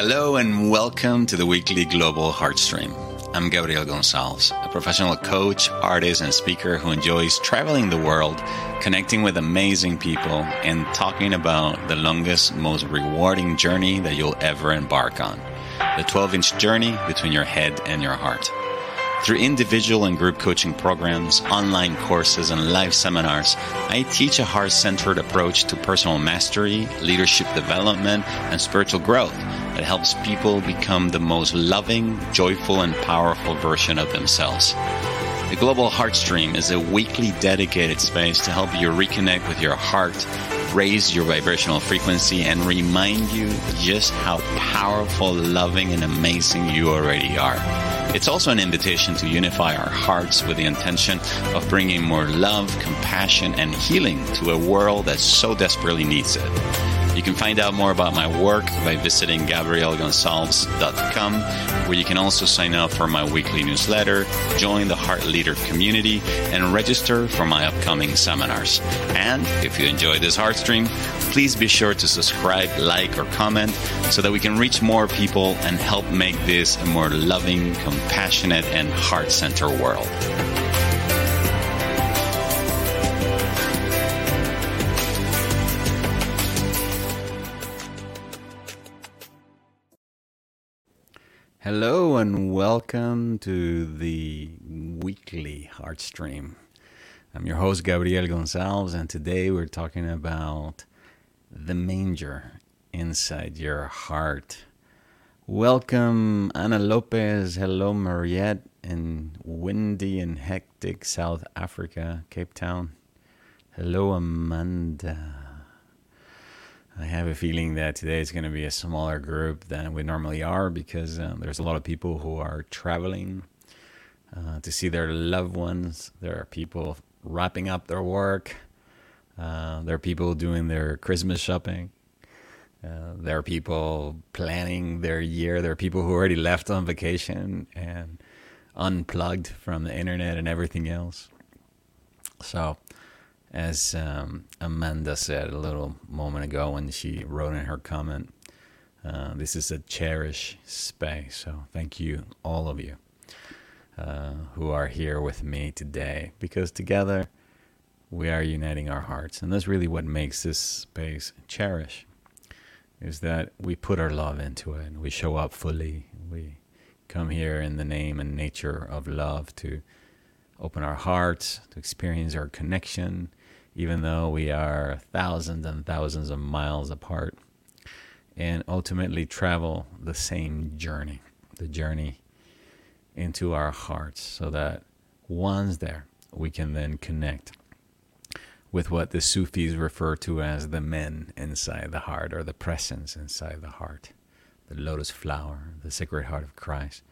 Hello and welcome to the weekly Global Heartstream. I'm Gabriel Gonsalves, a professional coach, artist, and speaker who enjoys traveling the world, connecting with amazing people, and talking about the longest, most rewarding journey that you'll ever embark on the 12 inch journey between your head and your heart. Through individual and group coaching programs, online courses, and live seminars, I teach a heart centered approach to personal mastery, leadership development, and spiritual growth that helps people become the most loving, joyful, and powerful version of themselves. The Global Heartstream is a weekly dedicated space to help you reconnect with your heart, raise your vibrational frequency, and remind you just how powerful, loving, and amazing you already are. It's also an invitation to unify our hearts with the intention of bringing more love, compassion, and healing to a world that so desperately needs it. You can find out more about my work by visiting GabrielGonsalves.com, where you can also sign up for my weekly newsletter, join the Heart Leader community, and register for my upcoming seminars. And if you enjoy this Heart Stream, please be sure to subscribe, like, or comment so that we can reach more people and help make this a more loving, compassionate, and heart centered world. Hello and welcome to the weekly Heart Stream. I'm your host Gabriel Gonsalves, and today we're talking about the manger inside your heart. Welcome, Ana Lopez. Hello, Mariette in windy and hectic South Africa, Cape Town. Hello, Amanda. I have a feeling that today is going to be a smaller group than we normally are because um, there's a lot of people who are traveling uh, to see their loved ones. There are people wrapping up their work. Uh, there are people doing their Christmas shopping. Uh, there are people planning their year. There are people who already left on vacation and unplugged from the internet and everything else. So, as um, Amanda said a little moment ago when she wrote in her comment, uh, this is a cherished space. So thank you, all of you, uh, who are here with me today, because together we are uniting our hearts, and that's really what makes this space cherish. Is that we put our love into it, and we show up fully, we come here in the name and nature of love to open our hearts, to experience our connection even though we are thousands and thousands of miles apart, and ultimately travel the same journey, the journey into our hearts, so that once there, we can then connect with what the Sufis refer to as the men inside the heart or the presence inside the heart, the lotus flower, the sacred heart of Christ,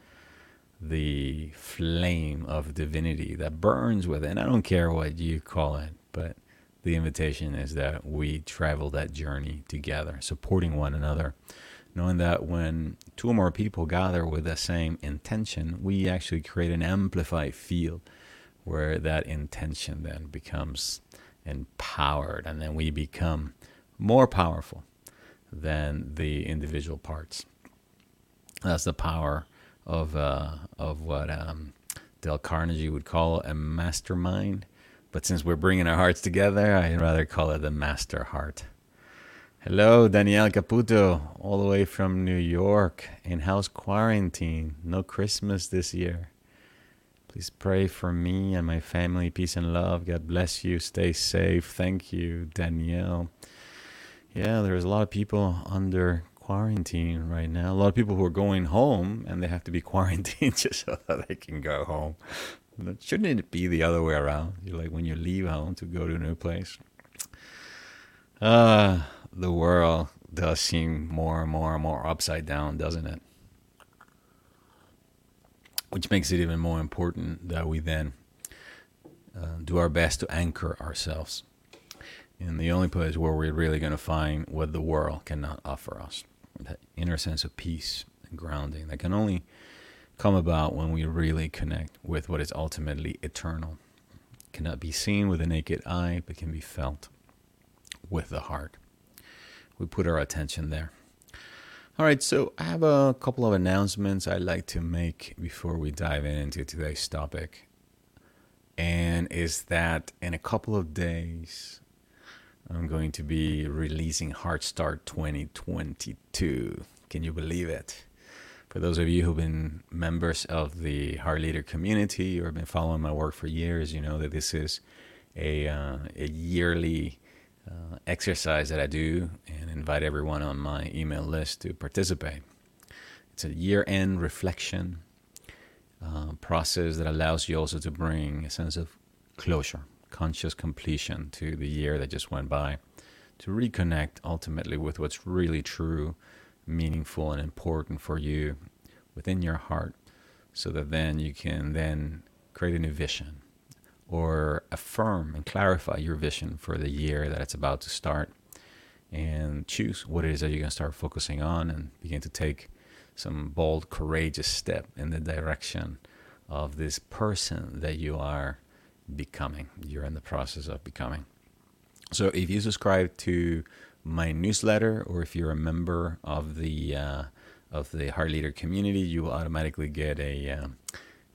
the flame of divinity that burns within. I don't care what you call it, but the invitation is that we travel that journey together, supporting one another, knowing that when two or more people gather with the same intention, we actually create an amplified field where that intention then becomes empowered and then we become more powerful than the individual parts. That's the power of uh, of what um, Carnegie would call a mastermind but since we're bringing our hearts together, I'd rather call it the master heart. Hello, Danielle Caputo, all the way from New York, in house quarantine. No Christmas this year. Please pray for me and my family. Peace and love. God bless you. Stay safe. Thank you, Danielle. Yeah, there's a lot of people under quarantine right now. A lot of people who are going home and they have to be quarantined just so that they can go home. Shouldn't it be the other way around? You like when you leave home to go to a new place. Uh, the world does seem more and more and more upside down, doesn't it? Which makes it even more important that we then uh, do our best to anchor ourselves in the only place where we're really going to find what the world cannot offer us that inner sense of peace and grounding that can only come about when we really connect with what is ultimately eternal. It cannot be seen with the naked eye, but can be felt with the heart. We put our attention there. All right, so I have a couple of announcements I'd like to make before we dive into today's topic. And is that in a couple of days, I'm going to be releasing Heartstart 2022. Can you believe it? For those of you who've been members of the Heart Leader community or have been following my work for years, you know that this is a, uh, a yearly uh, exercise that I do and invite everyone on my email list to participate. It's a year end reflection uh, process that allows you also to bring a sense of closure, conscious completion to the year that just went by, to reconnect ultimately with what's really true, meaningful, and important for you within your heart, so that then you can then create a new vision or affirm and clarify your vision for the year that it's about to start and choose what it is that you're going to start focusing on and begin to take some bold, courageous step in the direction of this person that you are becoming. You're in the process of becoming. So if you subscribe to my newsletter or if you're a member of the uh, of the Heart Leader community, you will automatically get a um,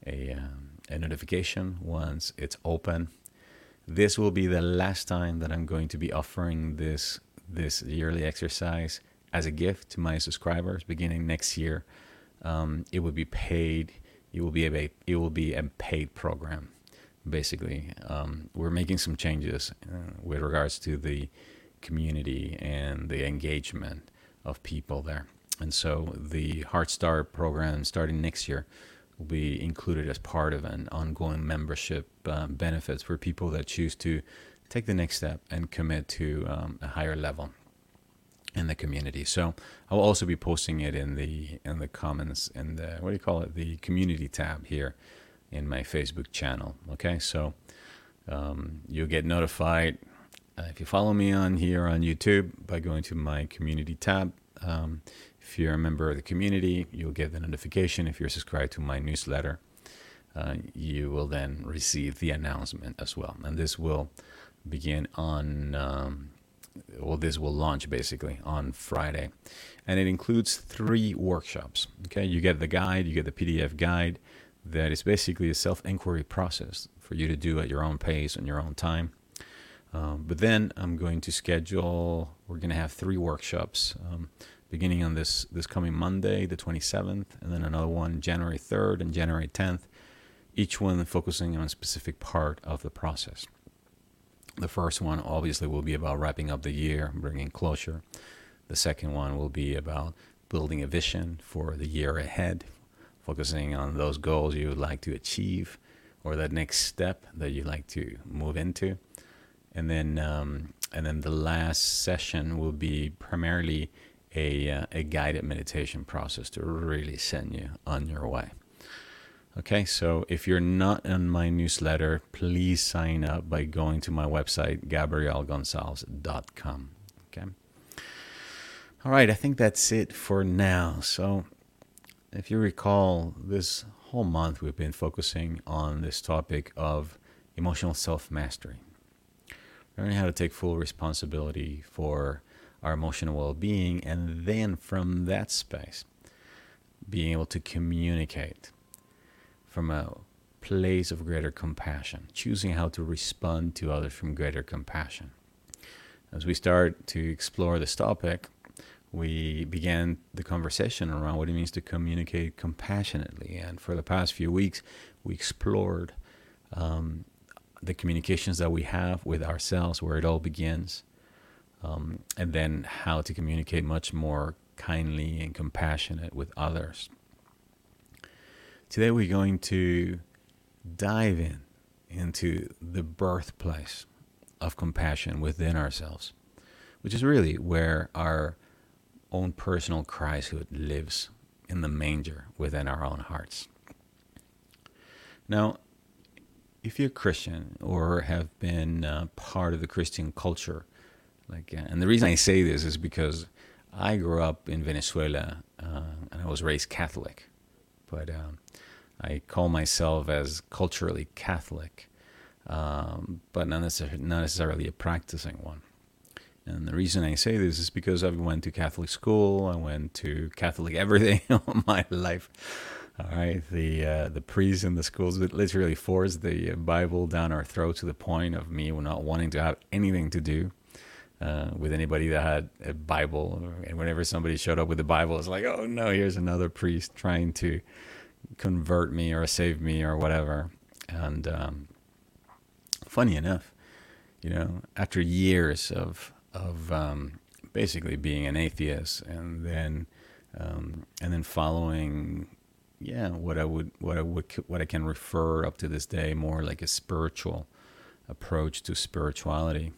a um, a notification once it's open. This will be the last time that I'm going to be offering this this yearly exercise as a gift to my subscribers. Beginning next year, um, it will be paid. It will be a it will be a paid program. Basically, um, we're making some changes uh, with regards to the community and the engagement of people there. And so the Heartstart program starting next year will be included as part of an ongoing membership um, benefits for people that choose to take the next step and commit to um, a higher level in the community. So I will also be posting it in the in the comments in the what do you call it the community tab here in my Facebook channel. Okay, so um, you'll get notified uh, if you follow me on here on YouTube by going to my community tab. Um, if you're a member of the community, you'll get the notification. If you're subscribed to my newsletter, uh, you will then receive the announcement as well. And this will begin on, um, well, this will launch basically on Friday. And it includes three workshops. Okay, you get the guide, you get the PDF guide that is basically a self inquiry process for you to do at your own pace and your own time. Um, but then I'm going to schedule, we're going to have three workshops. Um, beginning on this this coming Monday, the 27th, and then another one January 3rd and January 10th, each one focusing on a specific part of the process. The first one obviously will be about wrapping up the year, bringing closure. The second one will be about building a vision for the year ahead, focusing on those goals you would like to achieve or that next step that you'd like to move into. And then, um, and then the last session will be primarily a, uh, a guided meditation process to really send you on your way. Okay, so if you're not on my newsletter, please sign up by going to my website, gabrielgonsalves.com. Okay. All right, I think that's it for now. So, if you recall, this whole month we've been focusing on this topic of emotional self mastery, learning how to take full responsibility for our emotional well being, and then from that space, being able to communicate from a place of greater compassion, choosing how to respond to others from greater compassion. As we start to explore this topic, we began the conversation around what it means to communicate compassionately. And for the past few weeks, we explored um, the communications that we have with ourselves, where it all begins, um, and then how to communicate much more kindly and compassionate with others. Today we're going to dive in into the birthplace of compassion within ourselves, which is really where our own personal Christhood lives in the manger within our own hearts. Now, if you're Christian or have been uh, part of the Christian culture like, uh, and the reason I say this is because I grew up in Venezuela uh, and I was raised Catholic, but um, I call myself as culturally Catholic, um, but not necessarily, not necessarily a practicing one. And the reason I say this is because I went to Catholic school. I went to Catholic everything all my life. All right, the uh, the priests in the schools literally force the Bible down our throat to the point of me not wanting to have anything to do uh, with anybody that had a Bible. And whenever somebody showed up with the Bible, it's like, oh no, here's another priest trying to convert me or save me or whatever. And um, funny enough, you know, after years of of um, basically being an atheist and then um, and then following yeah what I would what I would what I can refer up to this day more like a spiritual approach to spirituality.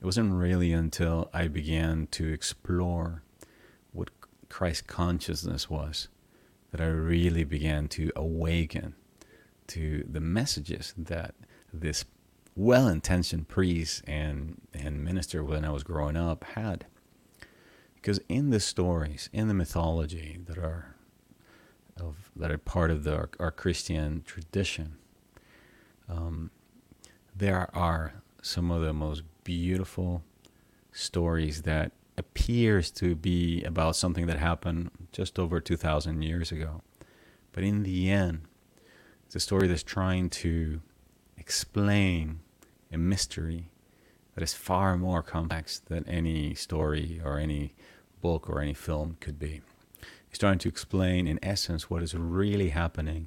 It wasn't really until I began to explore what Christ consciousness was that I really began to awaken to the messages that this well-intentioned priest and and minister when I was growing up had. Because in the stories, in the mythology that are of that are part of the, our, our Christian tradition, um, there are some of the most beautiful stories that appears to be about something that happened just over 2,000 years ago. But in the end, it's a story that's trying to explain a mystery that is far more complex than any story or any book or any film could be. He's to explain, in essence, what is really happening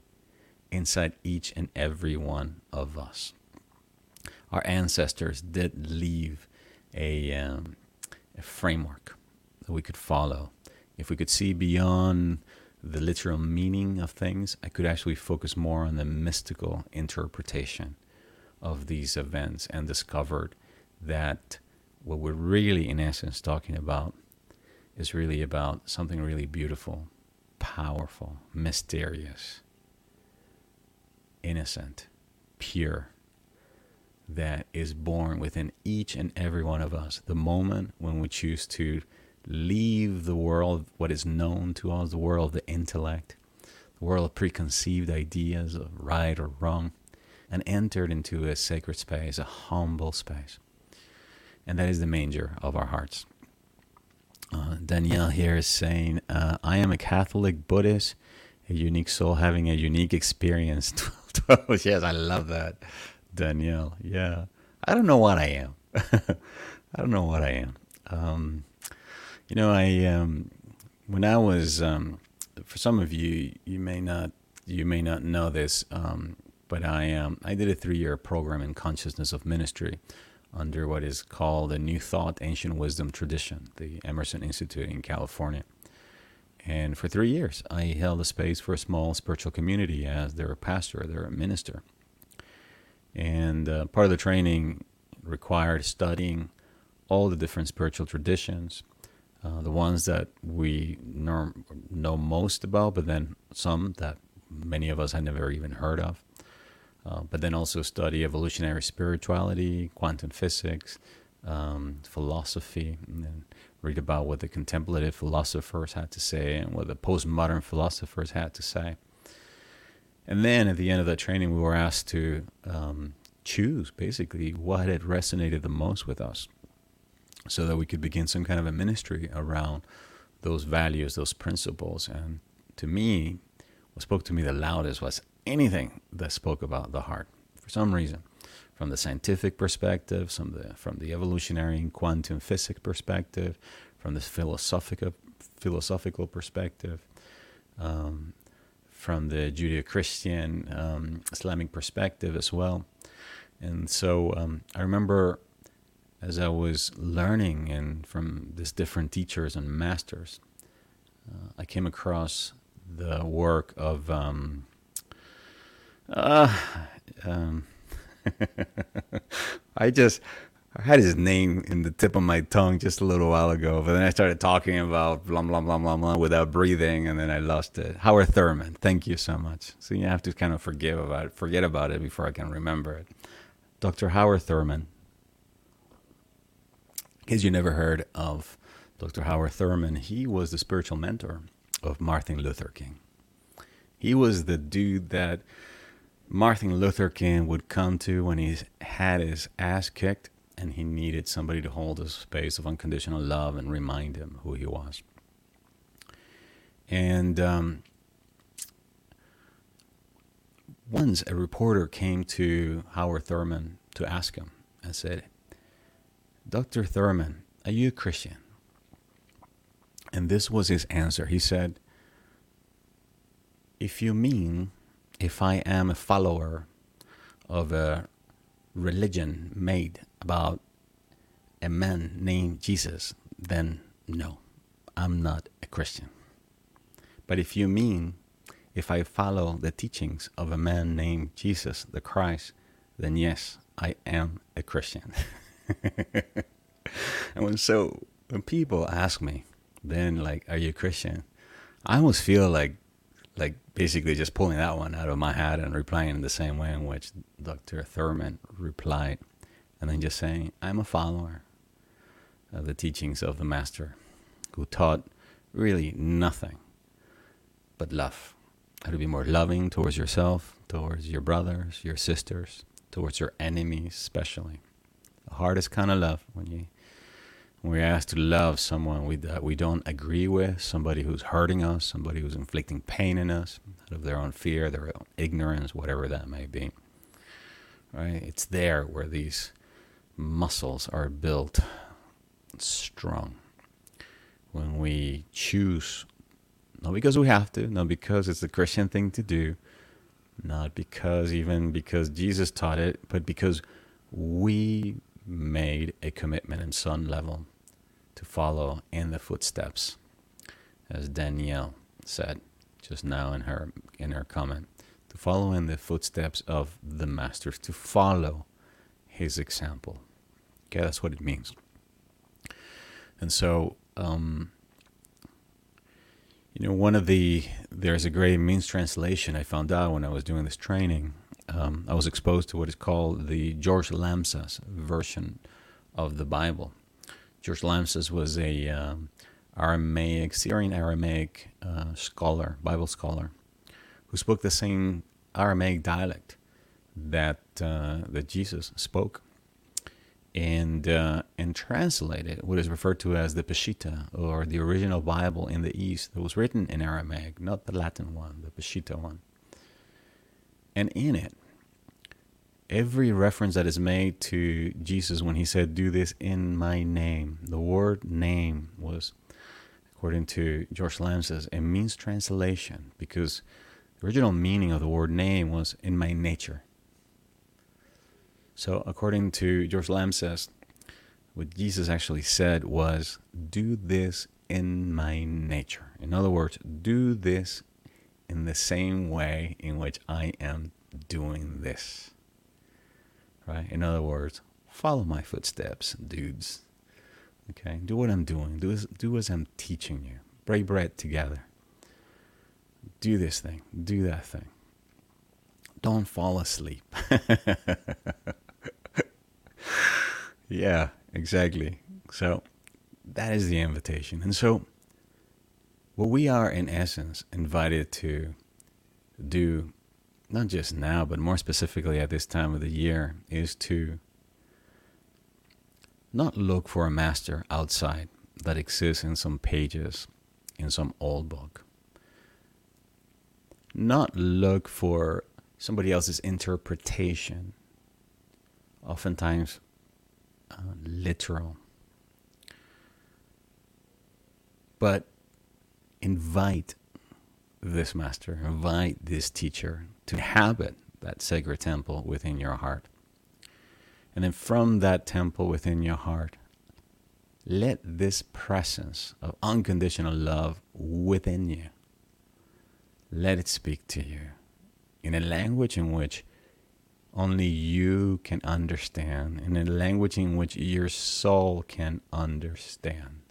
inside each and every one of us. Our ancestors did leave a, um, a framework that we could follow. If we could see beyond the literal meaning of things, I could actually focus more on the mystical interpretation of these events and discovered that what we're really, in essence, talking about is really about something really beautiful, powerful, mysterious, innocent, pure, that is born within each and every one of us. The moment when we choose to leave the world, what is known to us, the world of the intellect, the world of preconceived ideas of right or wrong, and entered into a sacred space, a humble space. And that is the manger of our hearts. Uh, Danielle here is saying, uh, I am a Catholic Buddhist, a unique soul having a unique experience. yes, I love that. Danielle, yeah. I don't know what I am. I don't know what I am. Um, you know, I um, when I was um, for some of you, you may not you may not know this, um, but I um, I did a three year program in consciousness of ministry under what is called the New Thought Ancient Wisdom Tradition, the Emerson Institute in California. And for three years, I held a space for a small spiritual community as their pastor, their minister. And uh, part of the training required studying all the different spiritual traditions, uh, the ones that we know, know most about, but then some that many of us had never even heard of. Uh, but then also study evolutionary spirituality, quantum physics, um, philosophy, and then read about what the contemplative philosophers had to say and what the postmodern philosophers had to say. And then at the end of that training, we were asked to um, choose basically what had resonated the most with us so that we could begin some kind of a ministry around those values, those principles. And to me, what spoke to me the loudest was anything that spoke about the heart for some reason. From the scientific perspective, from the, from the evolutionary and quantum physics perspective, from the philosophical, philosophical perspective, um, from the Judeo Christian um, Islamic perspective as well. And so um, I remember as I was learning and from these different teachers and masters, uh, I came across the work of um, uh, um, I just I had his name in the tip of my tongue just a little while ago, but then I started talking about blah blah blah blah blah without breathing, and then I lost it. Howard Thurman, thank you so much. So you have to kind of forgive about it, forget about it before I can remember it. Dr. Howard Thurman. In case you never heard of Dr. Howard Thurman, he was the spiritual mentor of Martin Luther King. He was the dude that Martin Luther King would come to when he had his ass kicked and he needed somebody to hold a space of unconditional love and remind him who he was. And um, once a reporter came to Howard Thurman to ask him and said, Dr. Thurman, are you a Christian? And this was his answer. He said, If you mean if I am a follower of a religion made about a man named Jesus, then no, I'm not a Christian. But if you mean if I follow the teachings of a man named Jesus the Christ, then yes, I am a Christian. and when so when people ask me, then like, are you a Christian? I almost feel like like basically just pulling that one out of my hat and replying in the same way in which Dr. Thurman replied, and then just saying, I'm a follower of the teachings of the Master who taught really nothing but love. How to be more loving towards yourself, towards your brothers, your sisters, towards your enemies, especially. The hardest kind of love when you we're asked to love someone we that we don't agree with, somebody who's hurting us, somebody who's inflicting pain in us out of their own fear, their own ignorance, whatever that may be. Right? It's there where these muscles are built strong. When we choose, not because we have to, not because it's the Christian thing to do, not because even because Jesus taught it, but because we made a commitment in some level to follow in the footsteps, as Danielle said just now in her in her comment, to follow in the footsteps of the masters, to follow his example. Okay, that's what it means. And so, um, you know, one of the there's a great means translation I found out when I was doing this training. Um, I was exposed to what is called the George Lamsas version of the Bible. George Lamsas was a um, Aramaic, Syrian Aramaic uh, scholar, Bible scholar, who spoke the same Aramaic dialect that uh, that Jesus spoke, and uh, and translated what is referred to as the Peshitta or the original Bible in the East that was written in Aramaic, not the Latin one, the Peshitta one. And in it, every reference that is made to Jesus when he said, Do this in my name, the word name was, according to George Lamsas, a means translation because the original meaning of the word name was in my nature. So, according to George Lamsas, what Jesus actually said was, Do this in my nature. In other words, do this in the same way in which I am doing this right? In other words, follow my footsteps, dudes. Okay, do what I'm doing. Do as, do as I'm teaching you. Break bread together. Do this thing. Do that thing. Don't fall asleep. yeah, exactly. So that is the invitation. And so, what we are in essence invited to do not just now, but more specifically at this time of the year, is to not look for a master outside that exists in some pages in some old book. Not look for somebody else's interpretation, oftentimes uh, literal, but invite this master, invite this teacher to inhabit that sacred temple within your heart. And then from that temple within your heart, let this presence of unconditional love within you, let it speak to you in a language in which only you can understand, in a language in which your soul can understand.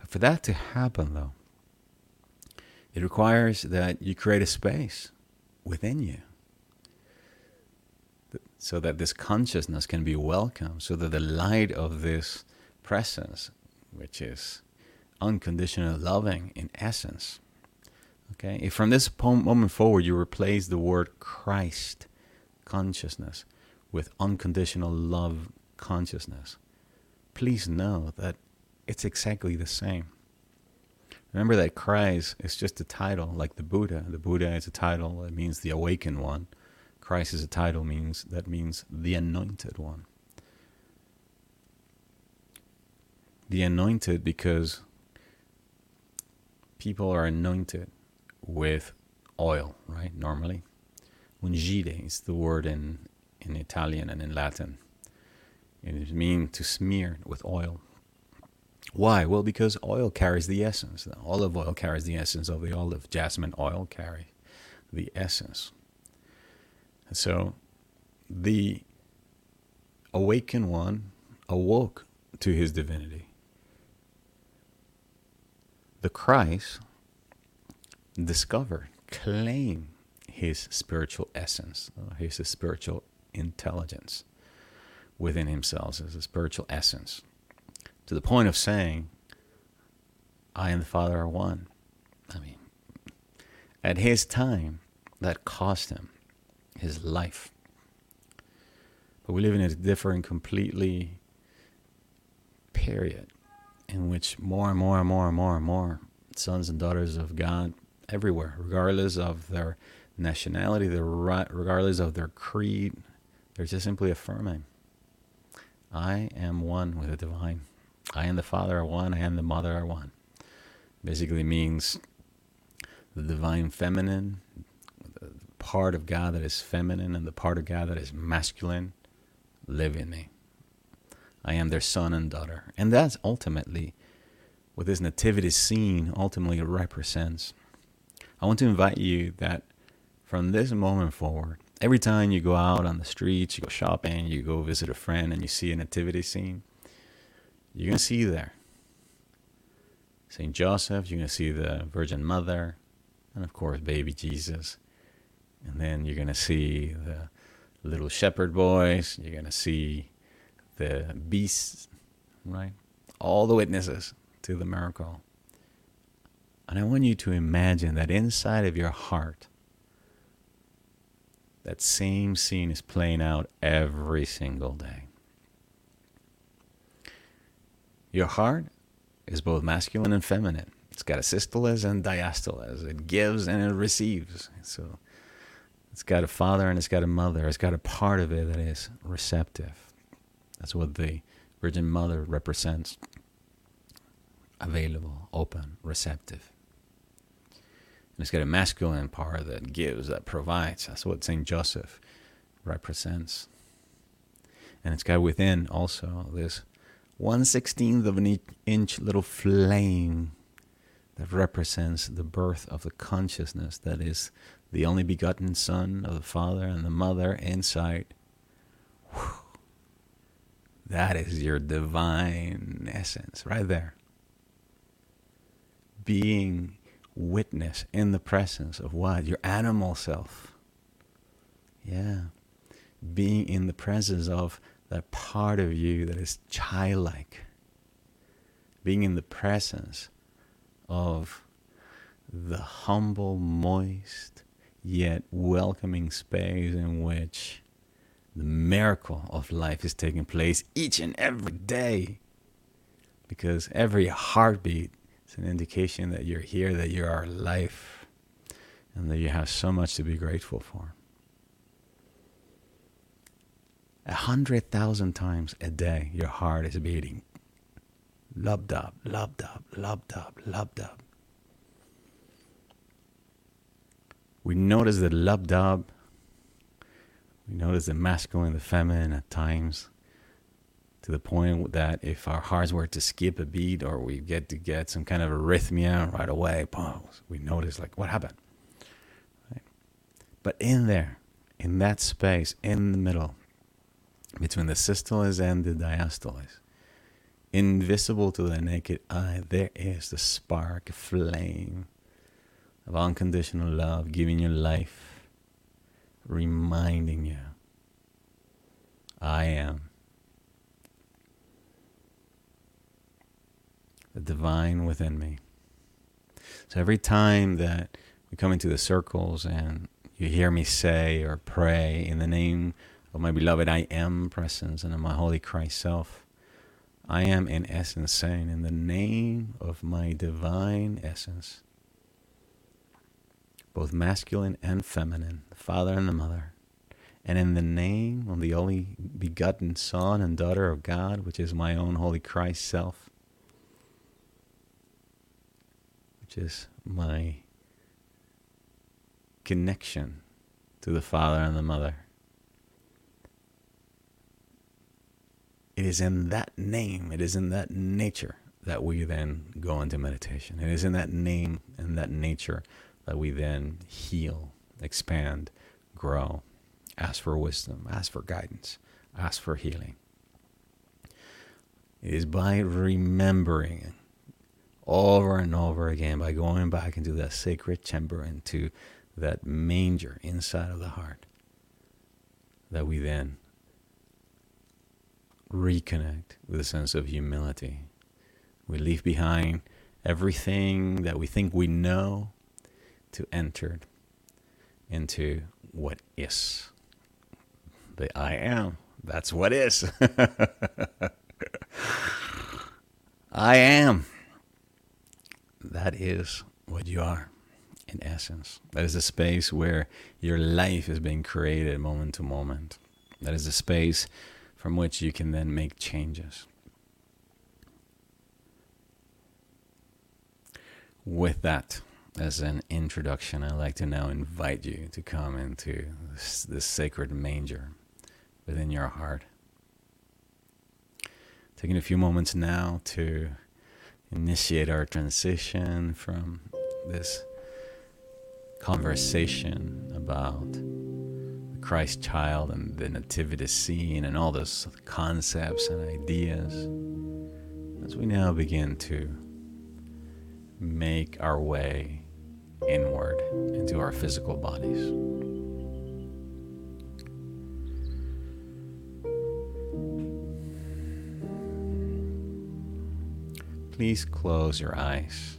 But for that to happen, though, it requires that you create a space within you so that this consciousness can be welcome, so that the light of this presence, which is unconditional loving in essence, okay, if from this moment forward you replace the word Christ consciousness with unconditional love consciousness, please know that it's exactly the same. Remember that Christ is just a title, like the Buddha. The Buddha is a title that means the awakened one. Christ is a title means that means the anointed one. The anointed because people are anointed with oil, right? Normally. Ungire is the word in, in Italian and in Latin. It means to smear with oil. Why? Well, because oil carries the essence. The olive oil carries the essence of the olive. Jasmine oil carries the essence. And so the awakened one awoke to his divinity. The Christ discovered, claimed his spiritual essence, his spiritual intelligence within himself as a spiritual essence to the point of saying, I and the Father are one. I mean, at his time, that cost him his life. But we live in a different, completely period in which more and more and more and more and more sons and daughters of God everywhere, regardless of their nationality, their regardless of their creed, they're just simply affirming, I am one with the divine. I and the Father are one, I and the Mother are one. Basically means the divine feminine, the part of God that is feminine and the part of God that is masculine live in me. I am their son and daughter. And that's ultimately what this nativity scene ultimately represents. I want to invite you that from this moment forward, every time you go out on the streets, you go shopping, you go visit a friend, and you see a nativity scene, you're going to see there St. Joseph, you're going to see the Virgin Mother, and of course, baby Jesus. And then you're going to see the little shepherd boys, you're going to see the beasts, right? All the witnesses to the miracle. And I want you to imagine that inside of your heart, that same scene is playing out every single day. Your heart is both masculine and feminine. It's got a systoles and diastoles. It gives and it receives. So it's got a father and it's got a mother. It's got a part of it that is receptive. That's what the Virgin Mother represents available, open, receptive. And it's got a masculine part that gives, that provides. That's what St. Joseph represents. And it's got within also this one sixteenth of an inch little flame that represents the birth of the consciousness that is the only begotten Son of the Father and the Mother inside. Whew. That is your divine essence right there. Being witness in the presence of what? Your animal self. Yeah. Being in the presence of that part of you that is childlike, being in the presence of the humble, moist, yet welcoming space in which the miracle of life is taking place each and every day. Because every heartbeat is an indication that you're here, that you are alive, and that you have so much to be grateful for a hundred thousand times a day, your heart is beating. Lub dub, lub dub, lub dub, lub dub. We notice the lub dub. We notice the masculine, the feminine at times, to the point that if our hearts were to skip a beat or we get to get some kind of arrhythmia right away, pause, we notice like what happened. Right? But in there, in that space, in the middle, between the systoles and the diastoles. Invisible to the naked eye, there is the spark, flame of unconditional love giving you life, reminding you, I am. The divine within me. So every time that we come into the circles and you hear me say or pray in the name of my beloved I am presence and of my holy Christ self. I am in essence saying, in the name of my divine essence, both masculine and feminine, the Father and the Mother, and in the name of the only begotten Son and daughter of God, which is my own holy Christ self, which is my connection to the Father and the Mother. It is in that name, it is in that nature that we then go into meditation. It is in that name and that nature that we then heal, expand, grow, ask for wisdom, ask for guidance, ask for healing. It is by remembering over and over again, by going back into that sacred chamber, into that manger inside of the heart, that we then reconnect with a sense of humility. We leave behind everything that we think we know to enter into what is. The I am. That's what is. I am. That is what you are in essence. That is a space where your life is being created moment to moment. That is a space from which you can then make changes. With that as an introduction, I'd like to now invite you to come into this, this sacred manger within your heart. Taking a few moments now to initiate our transition from this conversation about Christ child and the nativity scene and all those concepts and ideas as we now begin to make our way inward into our physical bodies. Please close your eyes.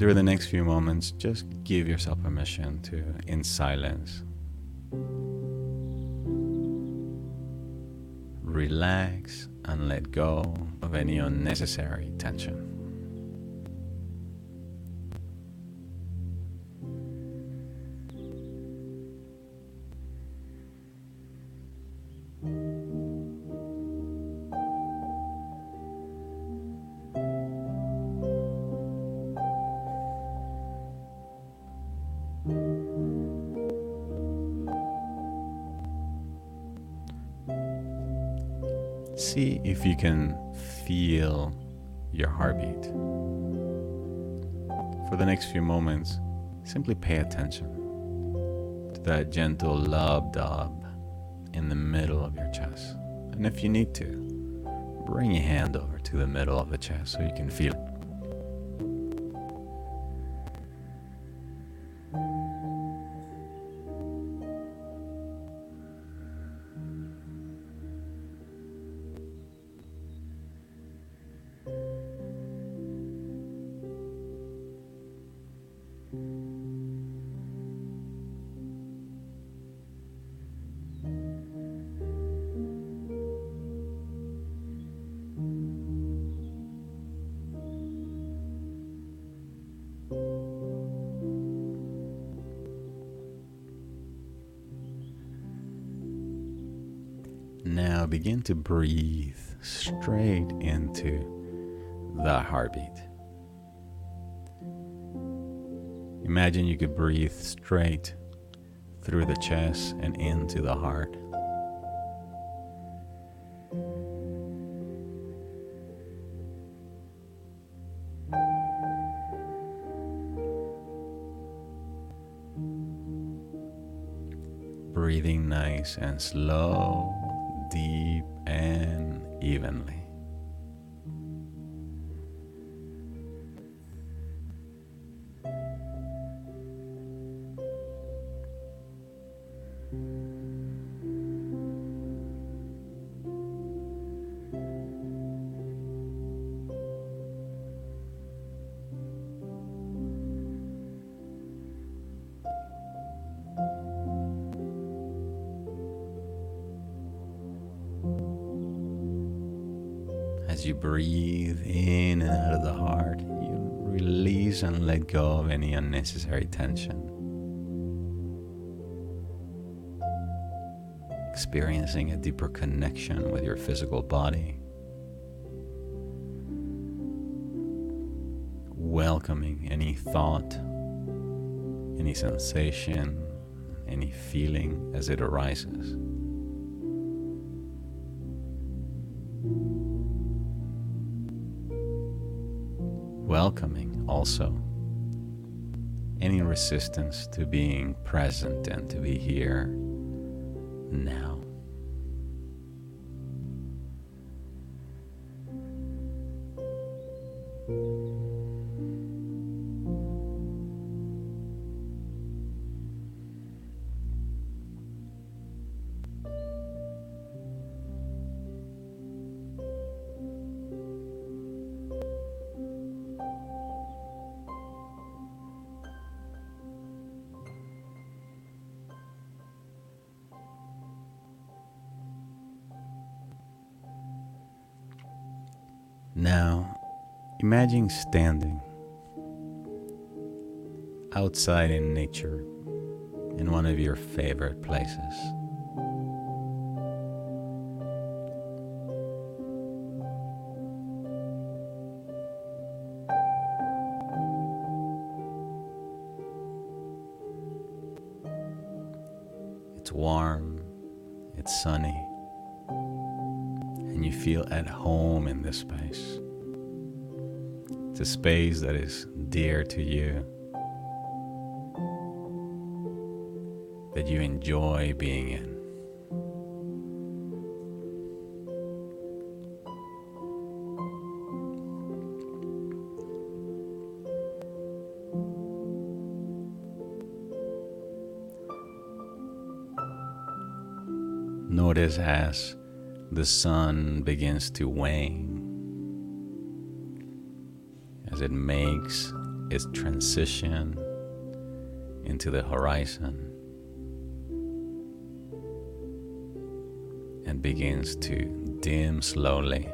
During the next few moments, just give yourself permission to, in silence, relax and let go of any unnecessary tension. If you can feel your heartbeat. For the next few moments, simply pay attention to that gentle lub dub in the middle of your chest. And if you need to, bring your hand over to the middle of the chest so you can feel it. Begin to breathe straight into the heartbeat. Imagine you could breathe straight through the chest and into the heart. Breathing nice and slow deep and evenly. Go of any unnecessary tension. Experiencing a deeper connection with your physical body. Welcoming any thought, any sensation, any feeling as it arises. welcoming also any resistance to being present and to be here now. Imagine standing outside in nature in one of your favorite places. Space that is dear to you, that you enjoy being in. Notice as the sun begins to wane it makes its transition into the horizon and begins to dim slowly,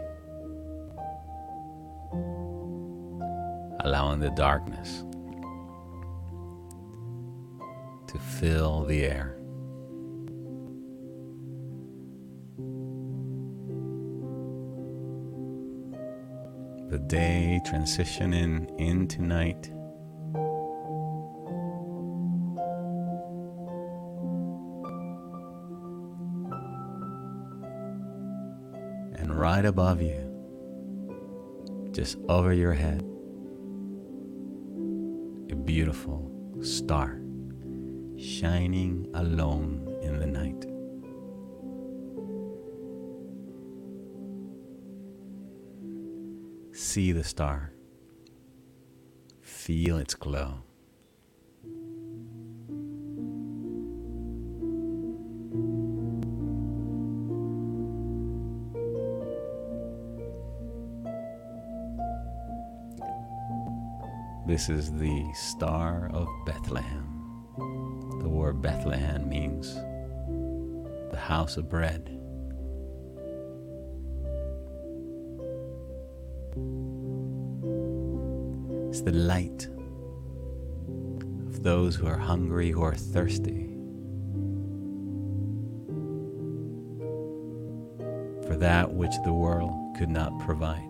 allowing the darkness to fill the air. Day transitioning into night. And right above you, just over your head, a beautiful star shining alone in the night. See the star. Feel its glow. This is the Star of Bethlehem. The word Bethlehem means the house of bread. The light of those who are hungry, who are thirsty. For that which the world could not provide.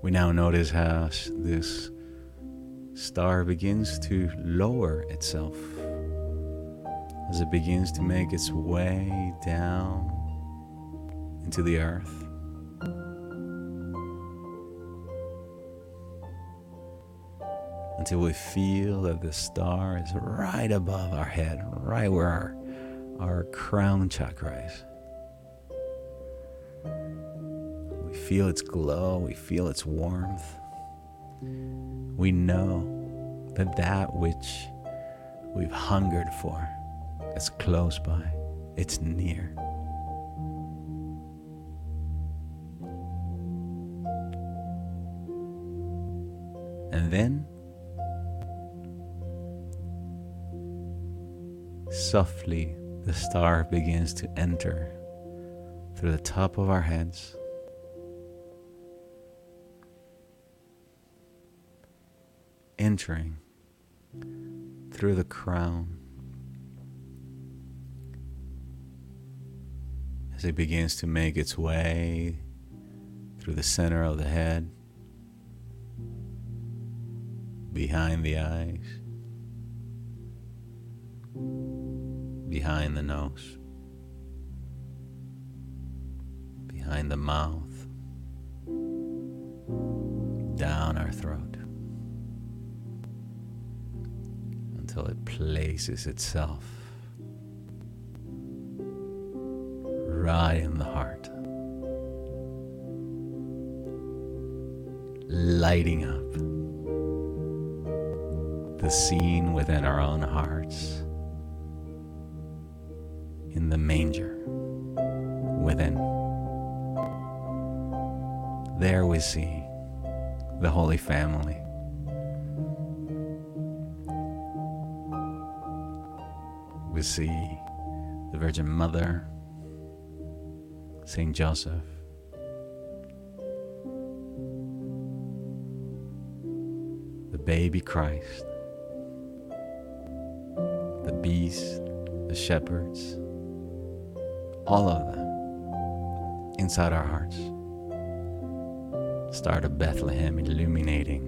We now notice how this star begins to lower itself as it begins to make its way down into the earth. Until we feel that the star is right above our head, right where our, our crown chakra is. We feel its glow, we feel its warmth. We know that that which we've hungered for it's close by, it's near. And then softly the star begins to enter through the top of our heads. Entering through the crown as it begins to make its way through the center of the head, behind the eyes, behind the nose, behind the mouth, down our throat, until it places itself right in the heart, lighting up the scene within our own hearts, in the manger within. There we see the Holy Family. We see the Virgin Mother Saint Joseph. The baby Christ, the beast, the shepherds, all of them inside our hearts. Star of Bethlehem illuminating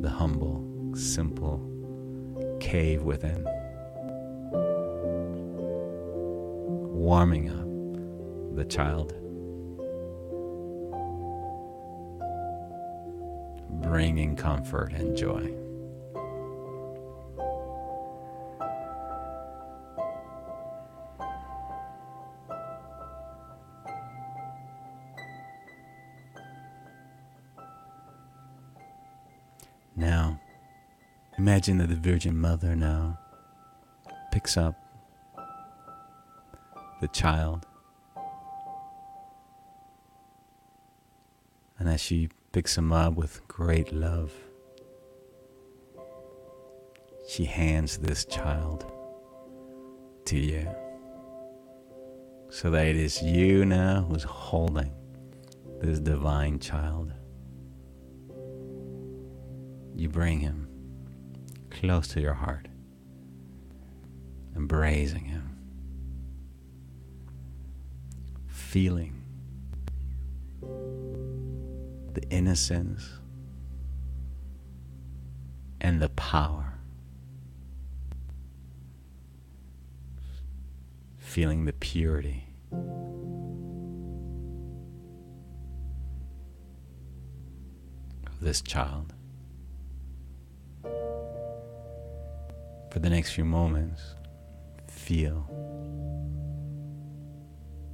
the humble, simple cave within, warming up the child. Bringing comfort and joy. Now, imagine that the Virgin Mother now picks up the child and as she picks him up with great love, she hands this child to you. So that it is you now who's holding this divine child. You bring him close to your heart, embracing him, feeling the innocence and the power. Feeling the purity. of This child. For the next few moments, feel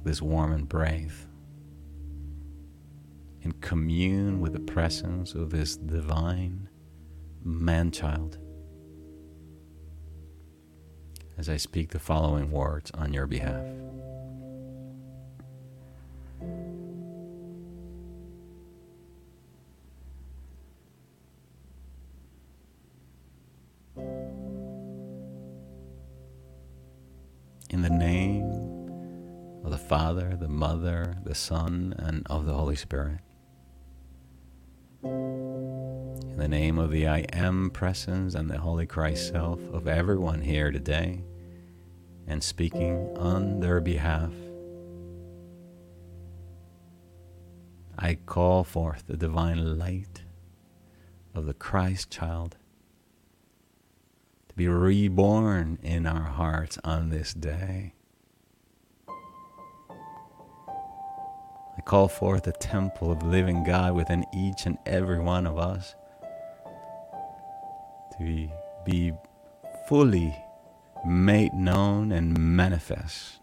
this warm embrace and commune with the presence of this divine man child as I speak the following words on your behalf. In the name of the Father, the Mother, the Son, and of the Holy Spirit. The name of the I Am presence and the Holy Christ Self of everyone here today, and speaking on their behalf, I call forth the divine light of the Christ child to be reborn in our hearts on this day. I call forth the temple of living God within each and every one of us be fully made known and manifest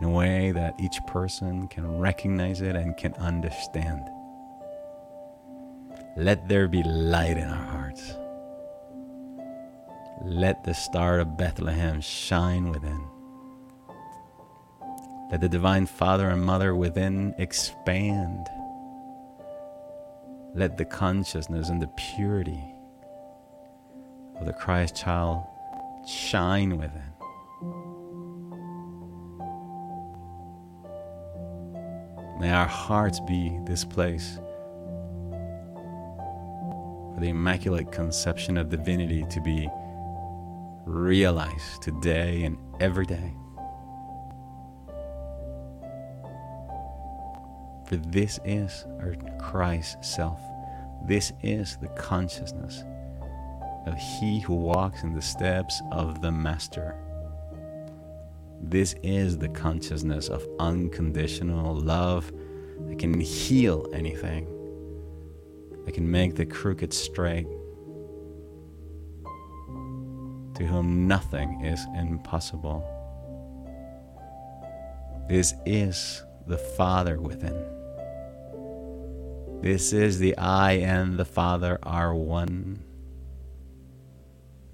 in a way that each person can recognize it and can understand. Let there be light in our hearts. Let the star of Bethlehem shine within. Let the Divine Father and Mother within expand. Let the consciousness and the purity of the Christ child shine within. May our hearts be this place for the Immaculate Conception of Divinity to be realized today and every day. For this is our Christ self. This is the consciousness of He who walks in the steps of the Master. This is the consciousness of unconditional love that can heal anything, that can make the crooked straight, to whom nothing is impossible. This is the Father within. This is the I and the Father are one.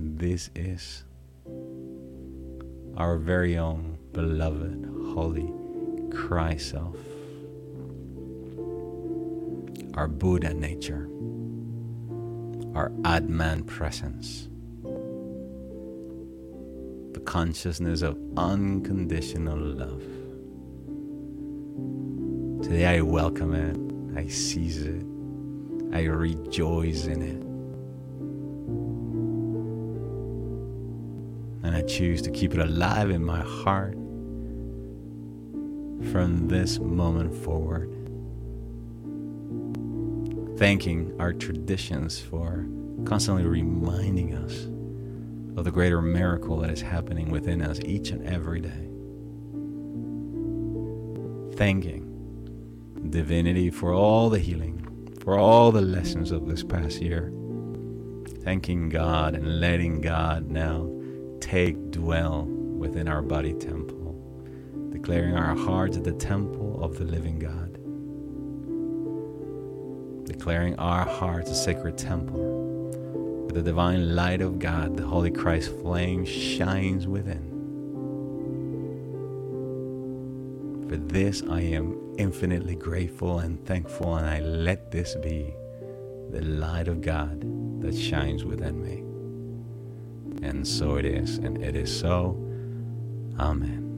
This is our very own beloved Holy Christ Self, our Buddha nature, our Atman presence, the consciousness of unconditional love. Today I welcome it, I seize it, I rejoice in it. And I choose to keep it alive in my heart from this moment forward. Thanking our traditions for constantly reminding us of the greater miracle that is happening within us each and every day. Thanking divinity for all the healing, for all the lessons of this past year. Thanking God and letting God now take dwell within our body temple, declaring our hearts the temple of the living God, declaring our hearts a sacred temple where the divine light of God, the Holy Christ flame, shines within. For this I am infinitely grateful and thankful, and I let this be the light of God that shines within me. And so it is, and it is so. Amen.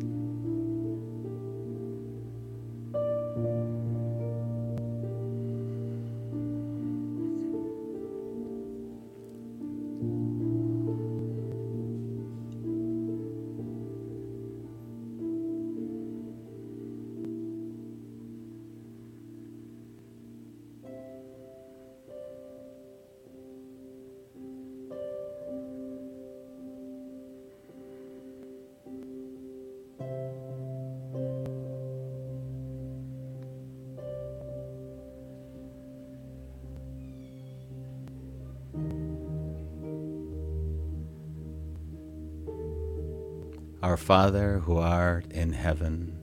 Our Father who art in heaven,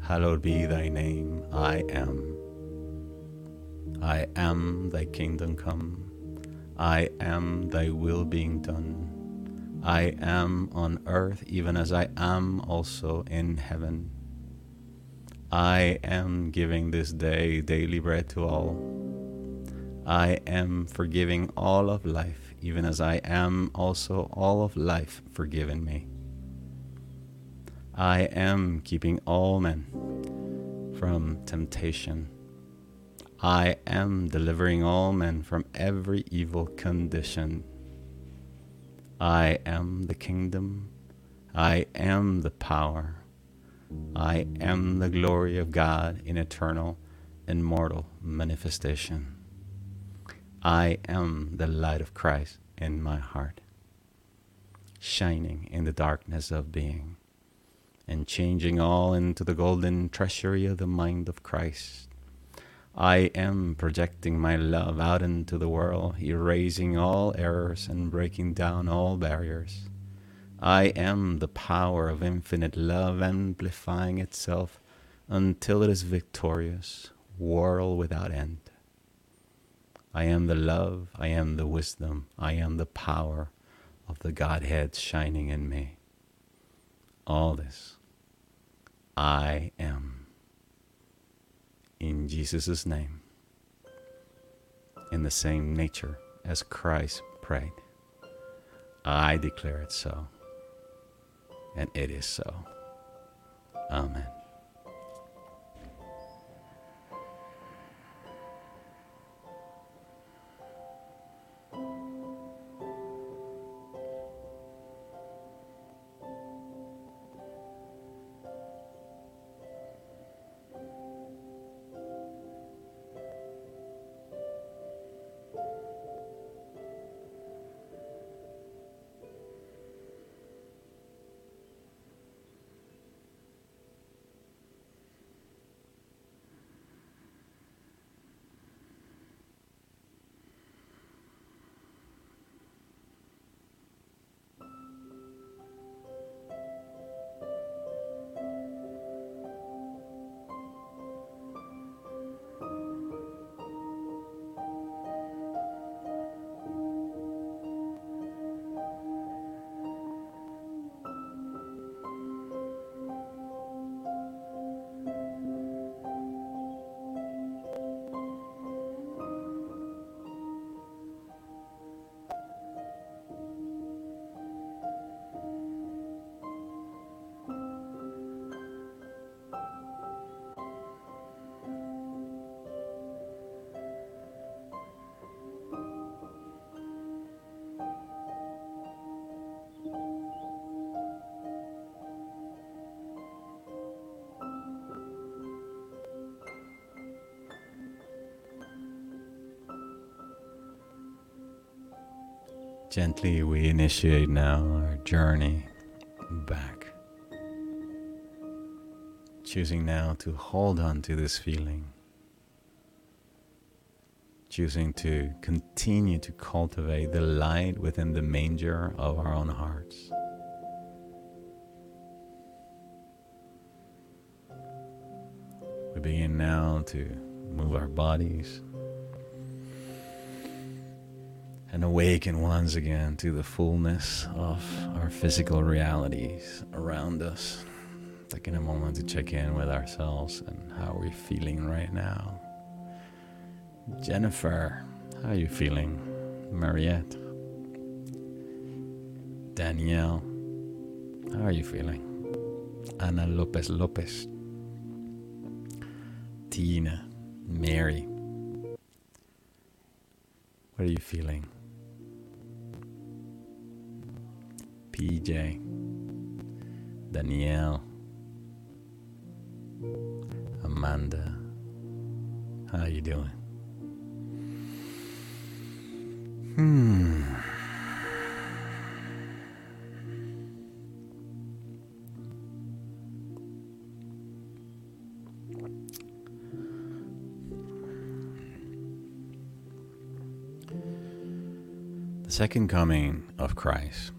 hallowed be thy name. I am. I am thy kingdom come. I am thy will being done. I am on earth even as I am also in heaven. I am giving this day daily bread to all. I am forgiving all of life even as I am also all of life forgiven me. I am keeping all men from temptation. I am delivering all men from every evil condition. I am the kingdom. I am the power. I am the glory of God in eternal, immortal manifestation. I am the light of Christ in my heart, shining in the darkness of being and changing all into the golden treasury of the mind of Christ. I am projecting my love out into the world, erasing all errors and breaking down all barriers. I am the power of infinite love amplifying itself until it is victorious, world without end. I am the love, I am the wisdom, I am the power of the Godhead shining in me. All this I am. In Jesus' name, in the same nature as Christ prayed, I declare it so. and it is so. Amen. Gently, we initiate now our journey back. Choosing now to hold on to this feeling. Choosing to continue to cultivate the light within the manger of our own hearts. We begin now to move our bodies and awaken once again to the fullness of our physical realities around us. Taking a moment to check in with ourselves and how we're feeling right now. Jennifer, how are you feeling? Mariette, Danielle, how are you feeling? Ana Lopez Lopez, Tina, Mary, what are you feeling? PJ, Danielle, Amanda. How you doing? Hmm. The second coming of Christ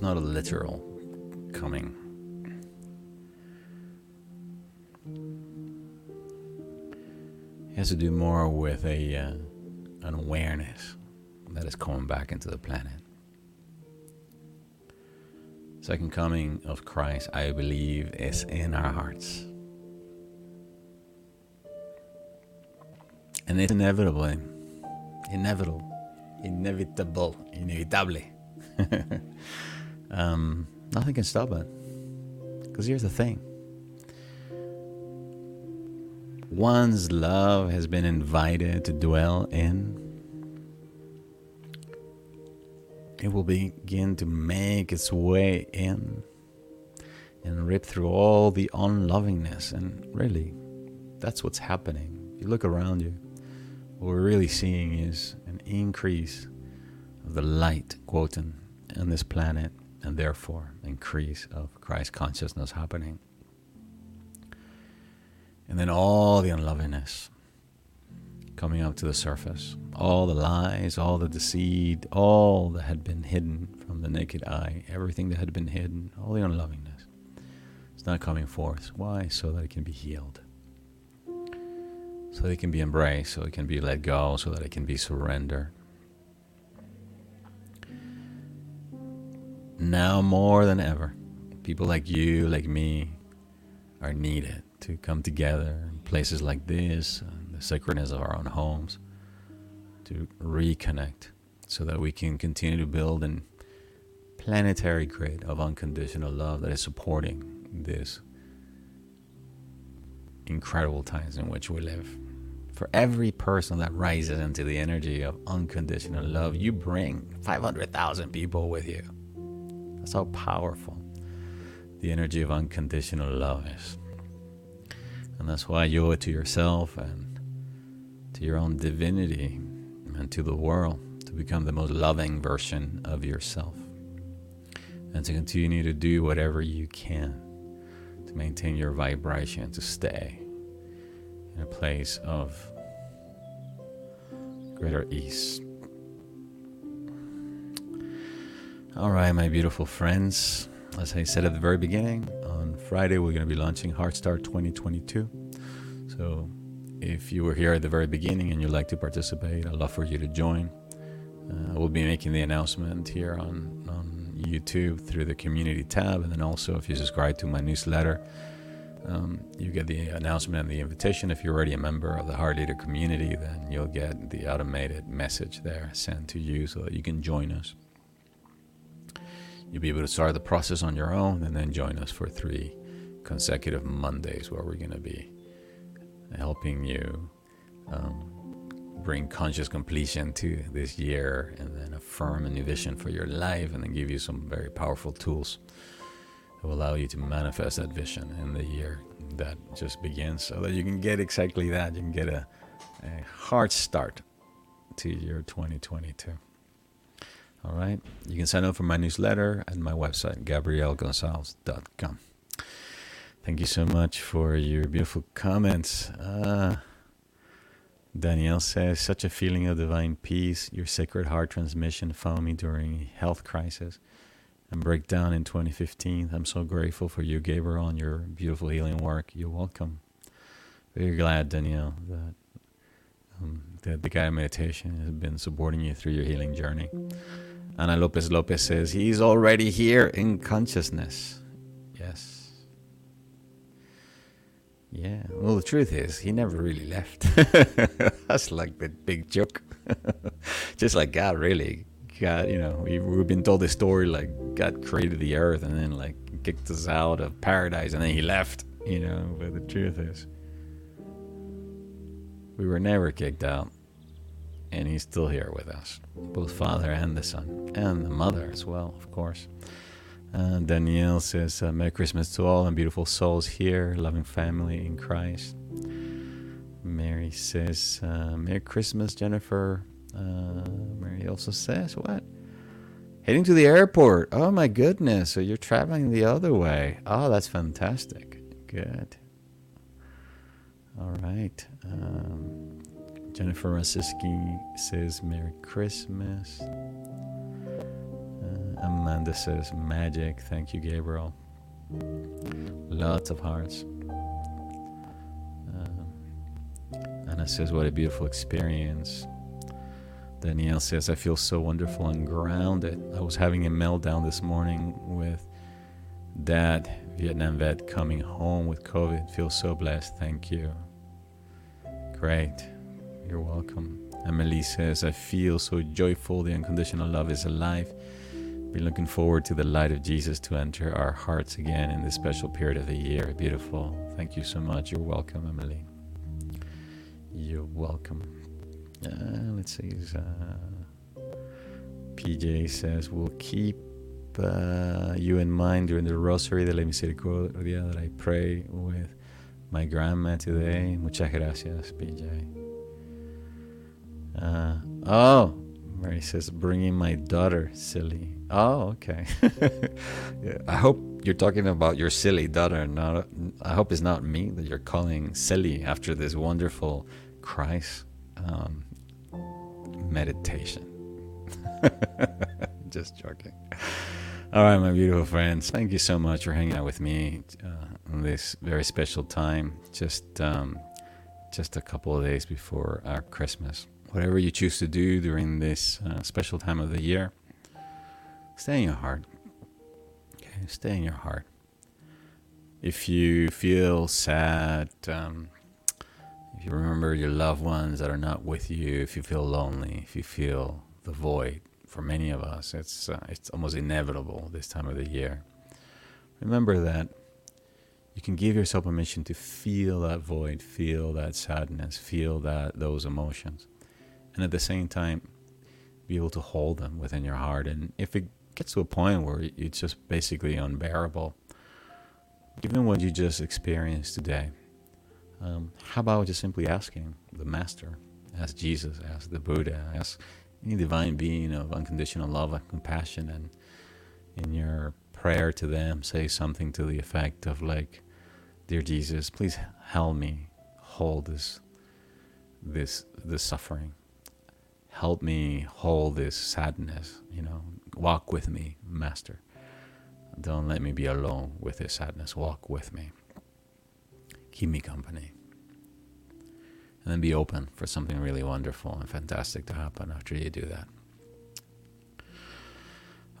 Not a literal coming. It has to do more with a uh, an awareness that is coming back into the planet. Second coming of Christ, I believe, is in our hearts. And it's inevitable, inevitable, inevitable, inevitable. um, nothing can stop it. Because here's the thing one's love has been invited to dwell in, it will begin to make its way in and rip through all the unlovingness. And really, that's what's happening. You look around you, what we're really seeing is an increase of the light, quoting, on this planet and therefore increase of Christ consciousness happening. And then all the unlovingness coming up to the surface, all the lies, all the deceit, all that had been hidden from the naked eye, everything that had been hidden, all the unlovingness. It's not coming forth. Why? So that it can be healed. So that it can be embraced, so it can be let go, so that it can be surrendered now more than ever, people like you, like me, are needed to come together in places like this, the sacredness of our own homes, to reconnect so that we can continue to build an planetary grid of unconditional love that is supporting this incredible times in which we live. For every person that rises into the energy of unconditional love, you bring 500,000 people with you. That's how powerful the energy of unconditional love is. And that's why you owe it to yourself and to your own divinity and to the world to become the most loving version of yourself and to continue to do whatever you can to maintain your vibration, to stay in a place of greater ease. All right, my beautiful friends. As I said at the very beginning, on Friday we're going to be launching Heartstart 2022. So if you were here at the very beginning and you'd like to participate, I'd love for you to join. Uh, we'll be making the announcement here on, on YouTube through the community tab, and then also if you subscribe to my newsletter, um, you get the announcement and the invitation. If you're already a member of the Heart Leader community, then you'll get the automated message there sent to you so that you can join us. You'll be able to start the process on your own and then join us for three consecutive Mondays where we're going to be helping you um, bring conscious completion to this year and then affirm a new vision for your life and then give you some very powerful tools that will allow you to manifest that vision in the year that just begins so that you can get exactly that. You can get a, a hard start to your 2022. All right. You can sign up for my newsletter at my website, gabrielgonsalves.com. Thank you so much for your beautiful comments. Uh, Danielle says, such a feeling of divine peace. Your Sacred Heart transmission found me during health crisis and breakdown in 2015. I'm so grateful for you, Gabriel, and your beautiful healing work. You're welcome. Very glad, Danielle, that, um, that the guided meditation has been supporting you through your healing journey. Ana Lopez Lopez says, He's already here in consciousness. Yes. Yeah. Well, the truth is, he never really left. That's like the big joke. Just like God, really. God, you know, we, we've been told this story like God created the earth and then like kicked us out of paradise and then he left, you know. But the truth is, we were never kicked out. And he's still here with us, both Father and the Son, and the Mother as well, of course. Danielle says, uh, Merry Christmas to all and beautiful souls here, loving family in Christ. Mary says, uh, Merry Christmas, Jennifer. Uh, Mary also says, What? Heading to the airport. Oh my goodness. So you're traveling the other way. Oh, that's fantastic. Good. All right. Um, Jennifer Rasiski says, Merry Christmas. Amanda says, Magic. Thank you, Gabriel. Lots of hearts. Uh, Anna says, What a beautiful experience. Danielle says, I feel so wonderful and grounded. I was having a meltdown this morning with dad, Vietnam vet, coming home with COVID. Feel so blessed. Thank you. Great. You're welcome. Emily says, I feel so joyful. The unconditional love is alive. Be looking forward to the light of Jesus to enter our hearts again in this special period of the year. Beautiful. Thank you so much. You're welcome, Emily. You're welcome. Uh, let's see. Uh, PJ says, We'll keep uh, you in mind during the Rosary de la Misericordia that I pray with my grandma today. Muchas gracias, PJ. Uh, oh, Mary says, bringing my daughter, silly. Oh, okay. yeah, I hope you're talking about your silly daughter. Not, I hope it's not me that you're calling silly after this wonderful Christ um, meditation. Just joking. All right, my beautiful friends. Thank you so much for hanging out with me uh, on this very special time. Just, um, just a couple of days before our Christmas whatever you choose to do during this uh, special time of the year, stay in your heart. Okay, stay in your heart. If you feel sad, um, if you remember your loved ones that are not with you, if you feel lonely, if you feel the void for many of us. It's uh, it's almost inevitable this time of the year. Remember that you can give yourself permission to feel that void, feel that sadness, feel that those emotions, and at the same time, be able to hold them within your heart. And if it gets to a point where it's just basically unbearable, given what you just experienced today, um, how about just simply asking the Master, ask Jesus, ask the Buddha, ask any divine being of unconditional love and compassion, and in your prayer to them, say something to the effect of like, "Dear Jesus, please help me hold this, this, this suffering. Help me hold this sadness. You know, walk with me, Master." Don't let me be alone with this sadness. Walk with me. Keep me company. And then be open for something really wonderful and fantastic to happen after you do that.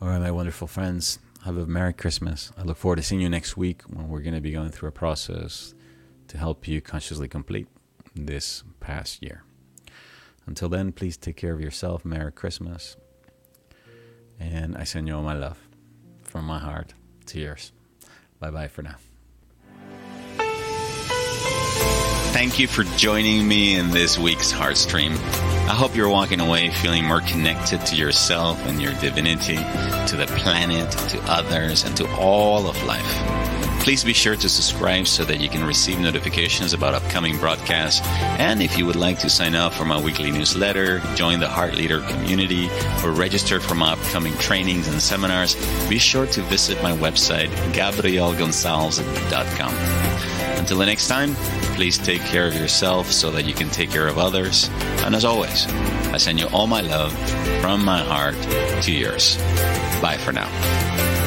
All right, my wonderful friends, have a Merry Christmas. I look forward to seeing you next week when we're going to be going through a process to help you consciously complete this past year. Until then, please take care of yourself. Merry Christmas. And I send you all my love from my heart to yours. Bye bye for now. Thank you for joining me in this week's Heartstream. I hope you're walking away feeling more connected to yourself and your divinity, to the planet, to others, and to all of life. Please be sure to subscribe so that you can receive notifications about upcoming broadcasts. And if you would like to sign up for my weekly newsletter, join the Heart Leader community, or register for my upcoming trainings and seminars, be sure to visit my website, gabrielgonsalves.com. Until the next time, please take care of yourself so that you can take care of others. And as always, I send you all my love from my heart to yours. Bye for now.